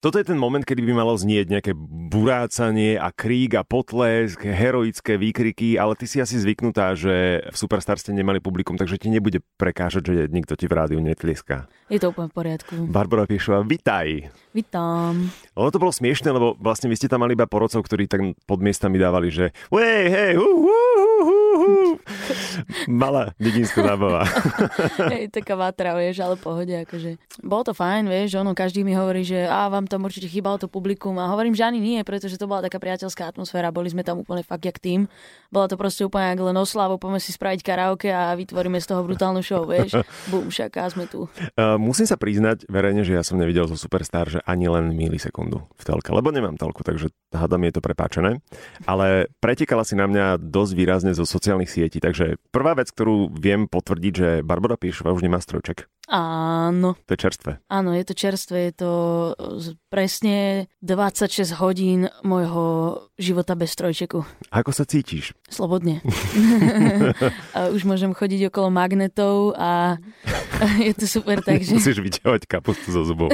Toto je ten moment, kedy by malo znieť nejaké burácanie a krík a potlesk, heroické výkriky, ale ty si asi zvyknutá, že v Superstar ste nemali publikum, takže ti nebude prekážať, že nikto ti v rádiu netlieská. Je to úplne v poriadku. Barbara Piešová, vitaj. Vítam. Ono to bolo smiešne, lebo vlastne vy ste tam mali iba porodcov, ktorí tak pod miestami dávali, že hej, hej, hu, hu. Malá dedinská zábava. Hej, taká vatra, vieš, ale pohode, akože. Bolo to fajn, vieš, ono, každý mi hovorí, že a vám tam určite chýbalo to publikum a hovorím, že ani nie, pretože to bola taká priateľská atmosféra, boli sme tam úplne fakt jak tým. Bola to proste úplne ako len oslavu, poďme si spraviť karaoke a vytvoríme z toho brutálnu show, vieš. Bum, šaká, sme tu. Uh, musím sa priznať verejne, že ja som nevidel zo Superstar, že ani len milisekundu v telke, lebo nemám telku, takže hádam je to prepáčené. Ale pretekala si na mňa dosť výrazne zo sociálnych sietí, takže prvá vec, ktorú viem potvrdiť, že Barbara Píšova už nemá strojček. Áno. To je čerstvé. Áno, je to čerstvé, je to presne 26 hodín môjho života bez strojčeku. Ako sa cítiš? Slobodne. už môžem chodiť okolo magnetov a je to super, takže... Musíš vyťahovať kapustu zo zubov.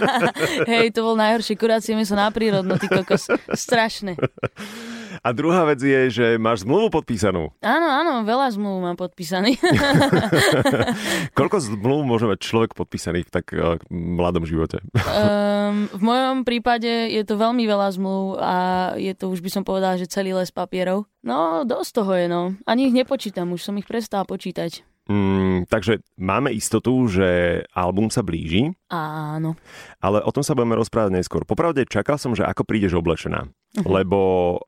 Hej, to bol najhoršie, kurácieme sa na prírodno, ty kokos. Strašné. A druhá vec je, že máš zmluvu podpísanú. Áno, áno, veľa zmluv mám podpísaný. Koľko zmluv môže mať človek podpísaný v tak uh, mladom živote? um, v mojom prípade je to veľmi veľa zmluv a je to už by som povedala, že celý les papierov. No, dosť toho je, no. Ani ich nepočítam, už som ich prestal počítať. Mm, takže máme istotu, že album sa blíži. Áno. Ale o tom sa budeme rozprávať neskôr. Popravde čakal som, že ako prídeš oblečená. Uh-huh. Lebo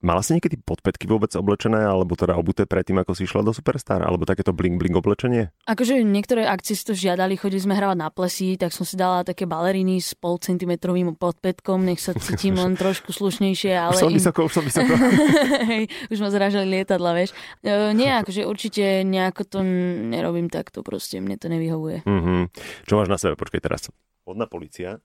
mala si niekedy podpätky vôbec oblečené, alebo teda obuté predtým, ako si išla do Superstar, alebo takéto bling-bling oblečenie? Akože niektoré akcie si to žiadali, chodili sme hravať na plesy, tak som si dala také baleriny s pol centimetrovým podpätkom, nech sa cítim len trošku slušnejšie. Ale už som vysoko, už som vysoko. Hej, už ma zražali lietadla, vieš. E, nie, akože určite nejako to nerobím takto, proste mne to nevyhovuje. Uh-huh. Čo máš na sebe? Počkaj teraz. Vodná policia.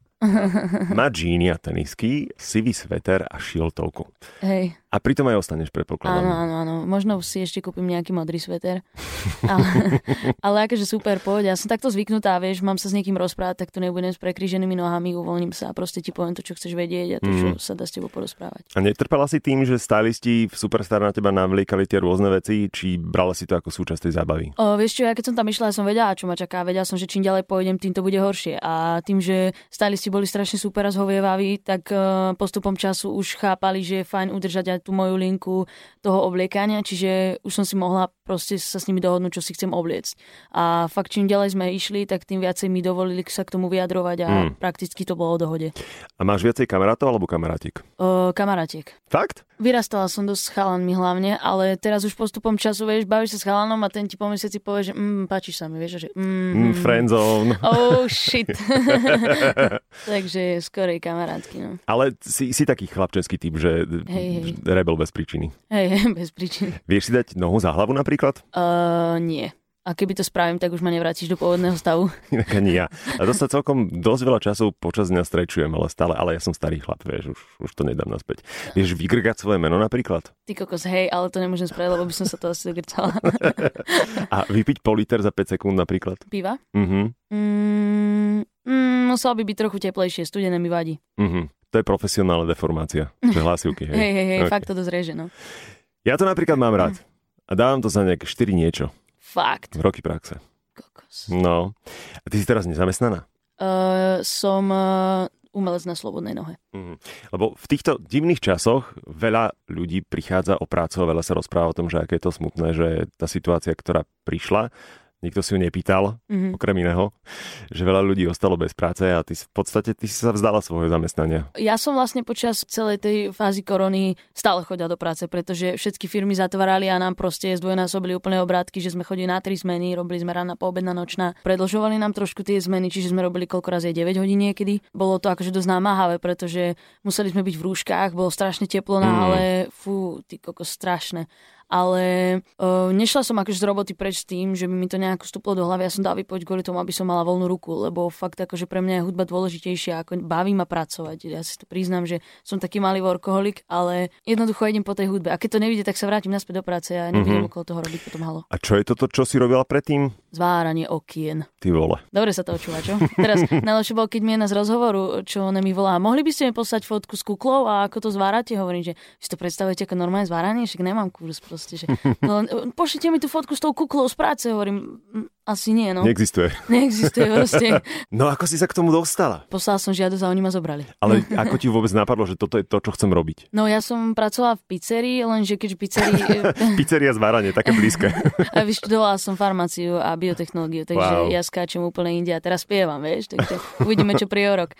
Má džíny a tenisky, sivý sveter a šiltovku. Hej. A pritom aj ostaneš, predpokladám. Áno, áno, áno. Možno si ešte kúpim nejaký modrý sveter. ale, ale akože super, poď. Ja som takto zvyknutá, vieš, mám sa s niekým rozprávať, tak tu nebudem s prekríženými nohami, uvoľním sa a proste ti poviem to, čo chceš vedieť a to, čo mm. sa dá s tebou porozprávať. A netrpela si tým, že stylisti v Superstar na teba navliekali tie rôzne veci, či brala si to ako súčasť tej zábavy? O, vieš čo, ja keď som tam išla, ja som vedela, čo ma čaká. Vedela som, že čím ďalej pôjdem, tým to bude horšie. A tým, že stylisti boli strašne super a zhovievaví, tak uh, postupom času už chápali, že je fajn udržať tú moju linku toho obliekania, čiže už som si mohla proste sa s nimi dohodnúť, čo si chcem obliecť. A fakt, čím ďalej sme išli, tak tým viacej mi dovolili sa k tomu vyjadrovať a mm. prakticky to bolo o dohode. A máš viacej kamarátov alebo kamarátik? Uh, kamarátiek. Fakt? Vyrastala som dosť s chalanmi hlavne, ale teraz už postupom času, vieš, bavíš sa s chalanom a ten ti po mesiaci povie, že mm, páčiš sa mi, vieš, že mm, mm, friendzone. Oh shit. Takže skorej kamarátky, no. Ale si, si taký chlapčenský typ, že hej, hej. Rebel bez príčiny. Hej, bez príčiny. Vieš si dať nohu za hlavu napríklad? Uh, nie. A keby to spravím, tak už ma nevrátiš do pôvodného stavu. Inak ani ja. A to sa celkom dosť veľa času počas dňa strečujem, ale stále, ale ja som starý chlap, vieš, už, už to nedám naspäť. Vieš vygrgať svoje meno napríklad? Ty kokos, hej, ale to nemôžem spraviť, lebo by som sa to asi zagrcala. A vypiť pol liter za 5 sekúnd napríklad? Piva? Mhm. Mm, mm, musel by byť trochu teplejšie, studené mi vadí. Mhm. To je profesionálna deformácia. To je hlasivky, hej. hej, hej, hej okay. fakt to dosť reže, no. Ja to napríklad mám rád. A dávam to za nejaké 4 niečo. Fakt. Roky praxe. Kokos. No. A ty si teraz nezamestnaná? Uh, som uh, umelec na slobodnej nohe. Mm. Lebo v týchto divných časoch veľa ľudí prichádza o prácu, veľa sa rozpráva o tom, že aké je to smutné, že tá situácia, ktorá prišla, nikto si ju nepýtal, mm-hmm. okrem iného, že veľa ľudí ostalo bez práce a ty v podstate ty si sa vzdala svojho zamestnania. Ja som vlastne počas celej tej fázy korony stále chodila do práce, pretože všetky firmy zatvárali a nám proste zdvojnásobili úplne obrátky, že sme chodili na tri zmeny, robili sme rána, poobedná, nočná. Predlžovali nám trošku tie zmeny, čiže sme robili koľko razy 9 hodín niekedy. Bolo to akože dosť námahavé, pretože museli sme byť v rúškach, bolo strašne teplo na mm. ale fú, ty koko strašné ale uh, nešla som akože z roboty preč tým, že by mi to nejako stúplo do hlavy. Ja som dal vypoť kvôli tomu, aby som mala voľnú ruku, lebo fakt akože pre mňa je hudba dôležitejšia, ako baví ma pracovať. Ja si to priznám, že som taký malý workoholik, ale jednoducho idem po tej hudbe. A keď to nevidie, tak sa vrátim naspäť do práce a nebudem mm-hmm. okolo toho robiť potom halo. A čo je toto, čo si robila predtým? Zváranie okien. Ty vole. Dobre sa to očúva, čo? Teraz najlepšie bol, keď mi jedna z rozhovoru, čo ona mi volá, mohli by ste mi poslať fotku s kuklou a ako to zvárate? Hovorím, že si to predstavujete ako normálne zváranie, však nemám kurz proste. Že... No, pošlite mi tú fotku s tou kuklou z práce, hovorím, asi nie, no. Neexistuje. Neexistuje proste. No ako si sa k tomu dostala? Poslal som žiadosť a oni ma zobrali. Ale ako ti vôbec napadlo, že toto je to, čo chcem robiť? No ja som pracovala v pizzerii, lenže keďže pizzerii... Pizzeria zváranie, také blízke. a vyštudovala som farmáciu a biotechnológiu, takže wow. ja skáčem úplne inde a teraz spievam, vieš, takže uvidíme, čo príde rok.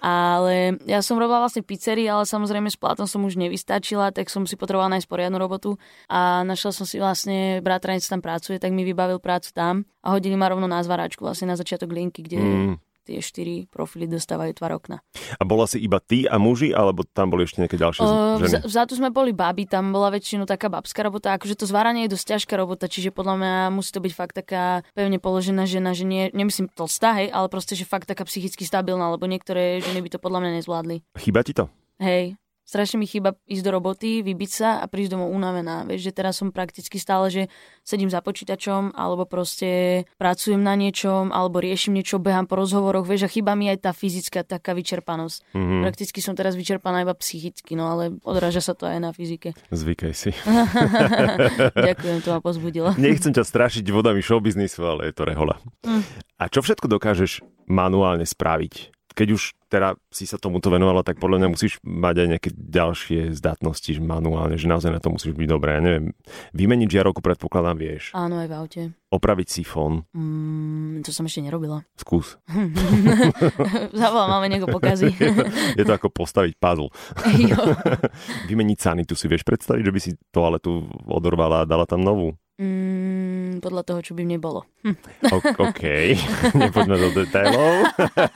Ale ja som robila vlastne pizzerii, ale samozrejme s platom som už nevystačila, tak som si potrebovala nájsť poriadnu robotu a našla som si vlastne, bratranec tam pracuje, tak mi vybavil prácu tam a hodili ma rovno na zváračku, vlastne na začiatok linky, kde mm tie štyri profily dostávajú tvar okna. A bola si iba ty a muži, alebo tam boli ešte nejaké ďalšie uh, ženy? Vzadu sme boli baby, tam bola väčšinou taká babská robota, akože to zváranie je dosť ťažká robota, čiže podľa mňa musí to byť fakt taká pevne položená žena, že nie, nemyslím tlstá, hej, ale proste, že fakt taká psychicky stabilná, lebo niektoré ženy by to podľa mňa nezvládli. Chýba ti to? Hej, strašne mi chýba ísť do roboty, vybiť sa a prísť domov unavená. Vieš, že teraz som prakticky stále, že sedím za počítačom, alebo proste pracujem na niečom, alebo riešim niečo, behám po rozhovoroch, vieš, a chýba mi aj tá fyzická taká vyčerpanosť. Mm-hmm. Prakticky som teraz vyčerpaná iba psychicky, no ale odráža sa to aj na fyzike. Zvykaj si. Ďakujem, to ma pozbudilo. Nechcem ťa strašiť vodami showbiznisu, ale je to rehola. Mm. A čo všetko dokážeš manuálne spraviť? keď už teda si sa tomuto venovala, tak podľa mňa musíš mať aj nejaké ďalšie zdatnosti že manuálne, že naozaj na to musíš byť dobré. Ja neviem, vymeniť žiarovku predpokladám vieš. Áno, aj v aute. Opraviť sifón. Mm, to som ešte nerobila. Skús. Zavolám, máme nieko pokazí. je, to, je to ako postaviť puzzle. vymeniť sanitu si vieš predstaviť, že by si toaletu odorvala a dala tam novú? Mm, podľa toho, čo by mne bolo. Hm. OK, nepoďme do detailov.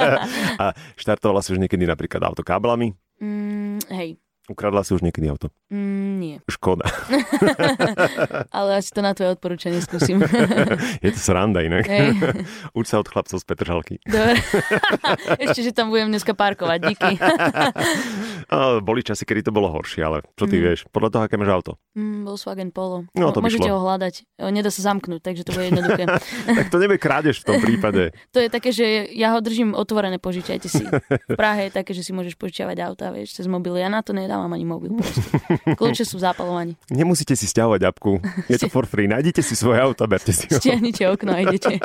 A štartovala si už niekedy napríklad auto káblami? Mm, hej, Ukradla si už niekedy auto? Mm, nie. Škoda. Ale asi to na tvoje odporúčanie skúsim. je to sranda inak. Hey. Uč sa od chlapcov z Petržalky. Dobre. Ešte, že tam budem dneska parkovať. Díky. Boli časy, kedy to bolo horšie, ale čo ty mm. vieš? Podľa toho, aké máš auto? Mm, Volkswagen Polo. No, to Môžete ho hľadať. Nedá sa zamknúť, takže to bude jednoduché. tak to nebude krádež v tom prípade. to je také, že ja ho držím otvorené, požičajte si. V Prahe je také, že si môžeš požičiavať auta, vieš, cez mobil. Ja na to nedám nedávam ani mobil. Kľúče sú v zápalovaní. Nemusíte si stiahovať apku. Je to for free. Nájdete si svoje auto, berte si ho. Stiahnite okno a idete.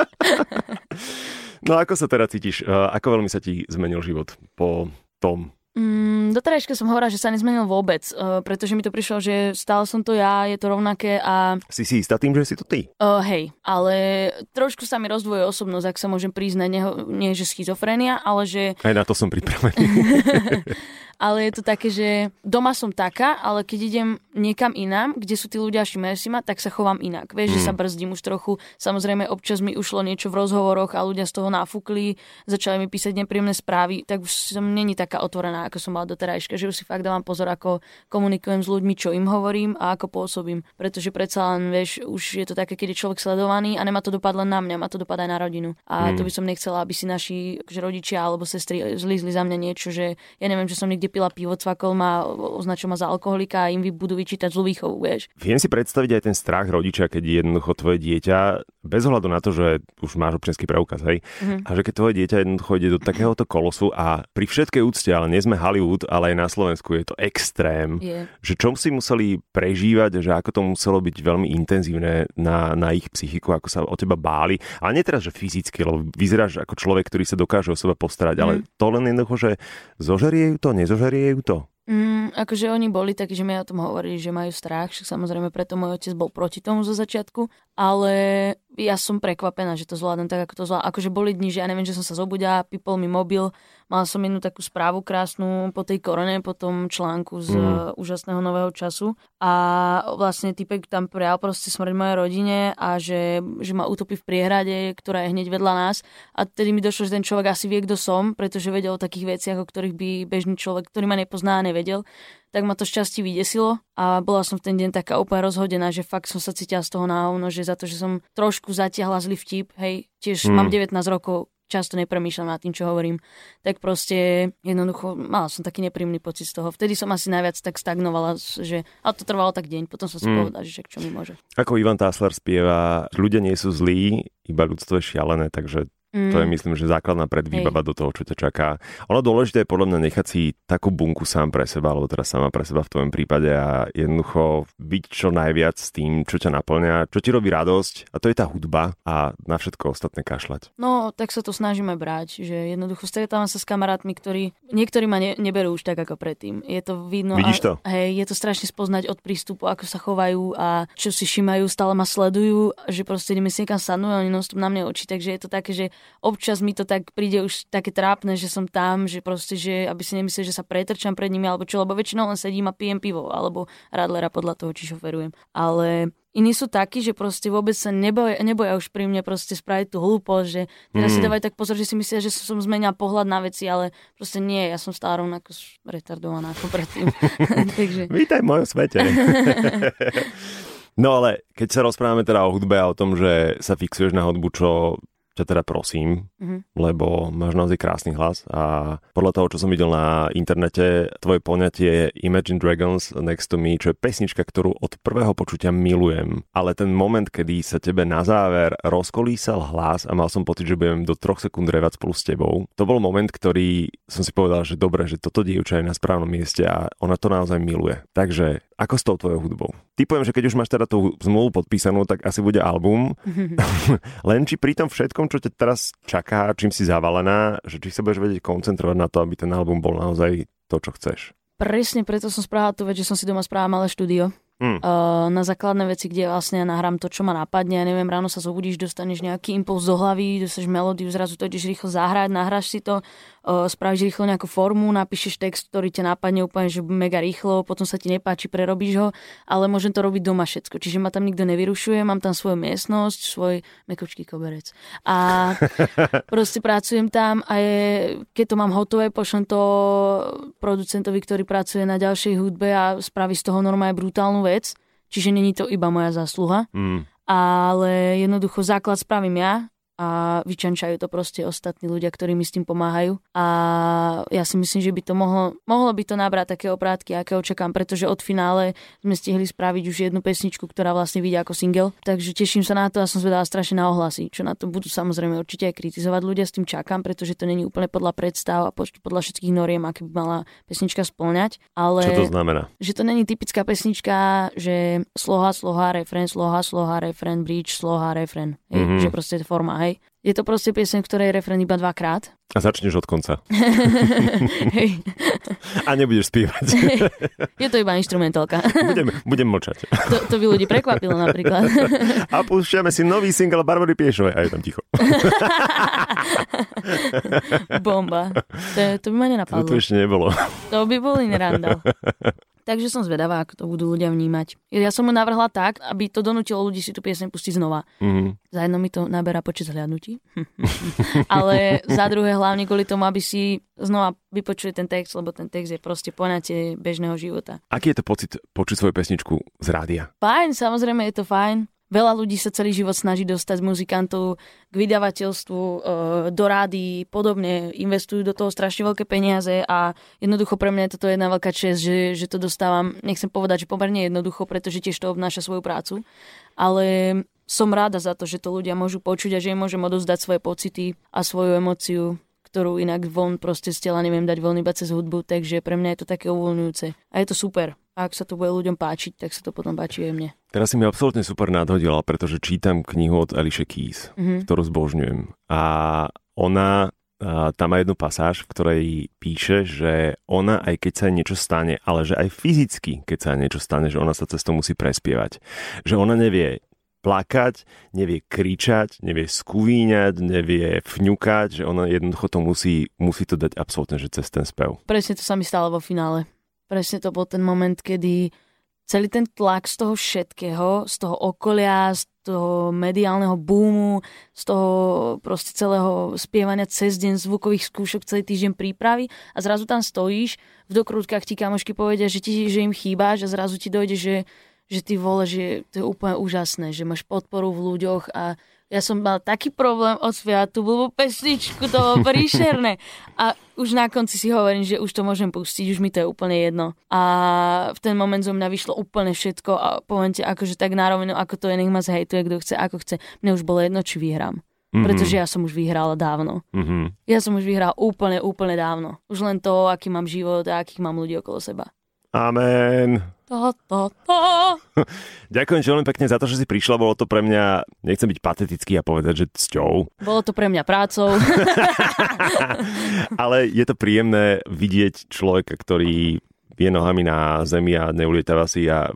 no ako sa teda cítiš? Ako veľmi sa ti zmenil život po tom? Mm, doterajška som hovorila, že sa nezmenil vôbec, uh, pretože mi to prišlo, že stále som to ja, je to rovnaké a... Si si istá tým, že si to ty? Uh, hej, ale trošku sa mi rozdvoje osobnosť, ak sa môžem priznať, nie, nie že schizofrenia, ale že... Aj na to som pripravený. Ale je to také, že doma som taká, ale keď idem niekam inám, kde sú tí ľudia všimne si ma, tak sa chovám inak. Vieš, mm. že sa brzdím už trochu. Samozrejme, občas mi ušlo niečo v rozhovoroch a ľudia z toho nafúkli, začali mi písať nepríjemné správy, tak už som není taká otvorená, ako som mala doterajška, že už si fakt dávam pozor, ako komunikujem s ľuďmi, čo im hovorím a ako pôsobím. Pretože predsa len, vieš, už je to také, keď je človek sledovaný a nemá to dopad len na mňa, má to dopad aj na rodinu. A mm. to by som nechcela, aby si naši že rodičia alebo sestry zlízli za mňa niečo, že ja neviem, že som niekde pila pivo, cvakol ma, označil ma za alkoholika a im budú vyčítať zlú výchovu, vieš. Viem si predstaviť aj ten strach rodiča, keď jednoducho tvoje dieťa, bez ohľadu na to, že už máš občianský preukaz, hej, mm-hmm. a že keď tvoje dieťa jednoducho ide do takéhoto kolosu a pri všetkej úcte, ale nie sme Hollywood, ale aj na Slovensku je to extrém, yeah. že čom si museli prežívať, že ako to muselo byť veľmi intenzívne na, na ich psychiku, ako sa o teba báli. Ale nie teraz, že fyzicky, lebo vyzeráš ako človek, ktorý sa dokáže o seba postarať, mm. ale mhm. to len jednoducho, že zožerie to, nezožerie to? Mm, akože oni boli takí, že mi o tom hovorili, že majú strach, však samozrejme preto môj otec bol proti tomu zo začiatku, ale ja som prekvapená, že to zvládnem tak, ako to zvládnem. Akože boli dni, že ja neviem, že som sa zobudila, pipol mi mobil, Mala som jednu takú správu krásnu po tej korone, po tom článku z mm. úžasného nového času a vlastne typek tam prijal proste smrť mojej rodine a že, že ma utopí v priehrade, ktorá je hneď vedľa nás a tedy mi došlo, že ten človek asi vie, kto som, pretože vedel o takých veciach, o ktorých by bežný človek, ktorý ma nepozná, nevedel tak ma to šťastie vydesilo a bola som v ten deň taká úplne rozhodená, že fakt som sa cítila z toho náhovno, že za to, že som trošku zatiahla zlý vtip, hej, tiež mm. mám 19 rokov, často nepremýšľam nad tým, čo hovorím, tak proste jednoducho mala som taký nepríjemný pocit z toho. Vtedy som asi najviac tak stagnovala, že a to trvalo tak deň, potom som si mm. povedala, že čo mi môže. Ako Ivan Tásler spieva, ľudia nie sú zlí, iba ľudstvo je šialené, takže Mm. To je, myslím, že základná predvýbava Hej. do toho, čo ťa čaká. Ono dôležité je podľa mňa nechať si takú bunku sám pre seba, alebo teda sama pre seba v tvojom prípade a jednoducho byť čo najviac s tým, čo ťa naplňa, čo ti robí radosť a to je tá hudba a na všetko ostatné kašľať. No, tak sa to snažíme brať, že jednoducho stretávam sa s kamarátmi, ktorí niektorí ma ne, neberú už tak ako predtým. Je to vidno. Vidíš to? A, hej, je to strašne spoznať od prístupu, ako sa chovajú a čo si všimajú, stále ma sledujú, že proste ideme si niekam sadnú a oni na mňa oči, takže je to také, že občas mi to tak príde už také trápne, že som tam, že proste, že aby si nemyslel, že sa pretrčam pred nimi alebo čo, lebo väčšinou len sedím a pijem pivo alebo radlera podľa toho, či šoferujem. Ale iní sú takí, že proste vôbec sa neboja, neboja už pri mne proste spraviť tú hlúposť, že teraz mm. si dávajú tak pozor, že si myslia, že som zmenila pohľad na veci, ale proste nie, ja som stále rovnako retardovaná ako predtým. Takže... Vítaj v mojom svete. No ale keď sa rozprávame teda o hudbe a o tom, že sa fixuješ na hudbu, čo ťa teda prosím, mm-hmm. lebo máš naozaj krásny hlas a podľa toho, čo som videl na internete, tvoje poňatie je Imagine Dragons Next to Me, čo je pesnička, ktorú od prvého počutia milujem, ale ten moment, kedy sa tebe na záver rozkolísal hlas a mal som pocit, že budem do troch sekúnd revať spolu s tebou, to bol moment, ktorý som si povedal, že dobre, že toto dievča je na správnom mieste a ona to naozaj miluje. Takže ako s tou tvojou hudbou? Typujem, že keď už máš teda tú zmluvu podpísanú, tak asi bude album. Len či pri tom všetkom, čo ťa teraz čaká, čím si zavalená, že či sa budeš vedieť koncentrovať na to, aby ten album bol naozaj to, čo chceš. Presne preto som spravila tú vec, že som si doma spravila malé štúdio. Uh, na základné veci, kde vlastne nahrám to, čo ma napadne. Ja neviem, ráno sa zobudíš, dostaneš nejaký impuls do hlavy, dostaneš melódiu, zrazu to ideš rýchlo zahrať, nahráš si to, spravíš rýchlo nejakú formu, napíšeš text, ktorý ťa napadne úplne, že mega rýchlo, potom sa ti nepáči, prerobíš ho, ale môžem to robiť doma všetko. Čiže ma tam nikto nevyrušuje, mám tam svoju miestnosť, svoj mekučký koberec. A proste pracujem tam a je, keď to mám hotové, pošlem to producentovi, ktorý pracuje na ďalšej hudbe a spraví z toho normálne brutálnu vec. Čiže není to iba moja zásluha. Mm. Ale jednoducho základ spravím ja a vyčančajú to proste ostatní ľudia, ktorí mi s tým pomáhajú. A ja si myslím, že by to mohlo, mohlo by to nabrať také oprátky, aké očakám, pretože od finále sme stihli spraviť už jednu pesničku, ktorá vlastne vidia ako single. Takže teším sa na to a som zvedala strašne na ohlasy, čo na to budú samozrejme určite aj kritizovať ľudia, s tým čakám, pretože to není úplne podľa predstav a podľa všetkých noriem, aké by mala pesnička splňať. Ale čo to znamená? Že to není typická pesnička, že sloha, sloha, refren, sloha, sloha, refren, bridge, sloha, refren. Mm-hmm. Že proste forma, hej. Je to proste pieseň, ktorej je refren iba dvakrát. A začneš od konca. A nebudeš spievať. je to iba instrumentálka. budem, budem mlčať. To, to by ľudí prekvapilo napríklad. A púšťame si nový single Barbory Piešovej a je tam ticho. Bomba. To, to by ma nenapadlo. To, to ešte nebolo. To by bol iný randal. Takže som zvedavá, ako to budú ľudia vnímať. Ja som mu navrhla tak, aby to donútilo ľudí si tú piesň pustiť znova. Mm-hmm. Za jedno mi to naberá počet zhľadnutí. Ale za druhé hlavne kvôli tomu, aby si znova vypočuli ten text, lebo ten text je proste poňatie bežného života. Aký je to pocit počuť svoju pesničku z rádia? Fajn, samozrejme je to fajn. Veľa ľudí sa celý život snaží dostať z muzikantov k vydavateľstvu, e, do rády, podobne, investujú do toho strašne veľké peniaze a jednoducho pre mňa je toto jedna veľká čest, že, že to dostávam, nechcem povedať, že pomerne jednoducho, pretože tiež to obnáša svoju prácu, ale som rada za to, že to ľudia môžu počuť a že im môžem odozdať svoje pocity a svoju emociu ktorú inak von proste z tela neviem dať voľný iba cez hudbu, takže pre mňa je to také uvoľňujúce. A je to super. A ak sa to bude ľuďom páčiť, tak sa to potom páči aj mne. Teraz si mi absolútne super nadhodila, pretože čítam knihu od Alicia Keys, mm-hmm. ktorú zbožňujem. A ona a tam má jednu pasáž, v ktorej píše, že ona, aj keď sa niečo stane, ale že aj fyzicky, keď sa niečo stane, že ona sa cez to musí prespievať. Že ona nevie plakať, nevie kričať, nevie skúvíňať, nevie fňukať, že ona jednoducho to musí, musí to dať absolútne, že cez ten spev. Presne to sa mi stalo vo finále. Presne to bol ten moment, kedy celý ten tlak z toho všetkého, z toho okolia, z toho mediálneho boomu, z toho proste celého spievania cez deň zvukových skúšok, celý týždeň prípravy a zrazu tam stojíš, v dokrutkách ti kamošky povedia, že, ti, že im chýbaš a zrazu ti dojde, že že ty vole, že to je úplne úžasné, že máš podporu v ľuďoch a ja som mal taký problém ospievať tú blbú pesničku, to bolo príšerné. A už na konci si hovorím, že už to môžem pustiť, už mi to je úplne jedno. A v ten moment zo mňa vyšlo úplne všetko a poviem ti, akože tak na rovinu, ako to je, nech ma zhejtuje, kto chce, ako chce. Mne už bolo jedno, či vyhrám. Mm-hmm. Pretože ja som už vyhrala dávno. Mm-hmm. Ja som už vyhrala úplne, úplne dávno. Už len to, aký mám život a akých mám ľudí okolo seba. Amen. To, to, to. Ďakujem veľmi pekne za to, že si prišla. Bolo to pre mňa, nechcem byť patetický a povedať, že cťou. Bolo to pre mňa prácou. Ale je to príjemné vidieť človeka, ktorý je nohami na zemi a neulietáva si a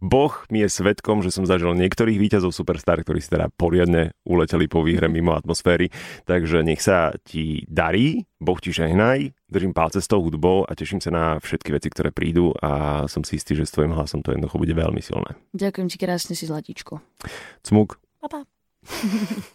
Boh mi je svetkom, že som zažil niektorých výťazov Superstar, ktorí si teda poriadne uleteli po výhre mimo atmosféry. Takže nech sa ti darí, Boh ti žehnaj, držím palce s tou hudbou a teším sa na všetky veci, ktoré prídu a som si istý, že s tvojim hlasom to jednoducho bude veľmi silné. Ďakujem ti krásne si zlatíčko. Cmuk. Pa, pa.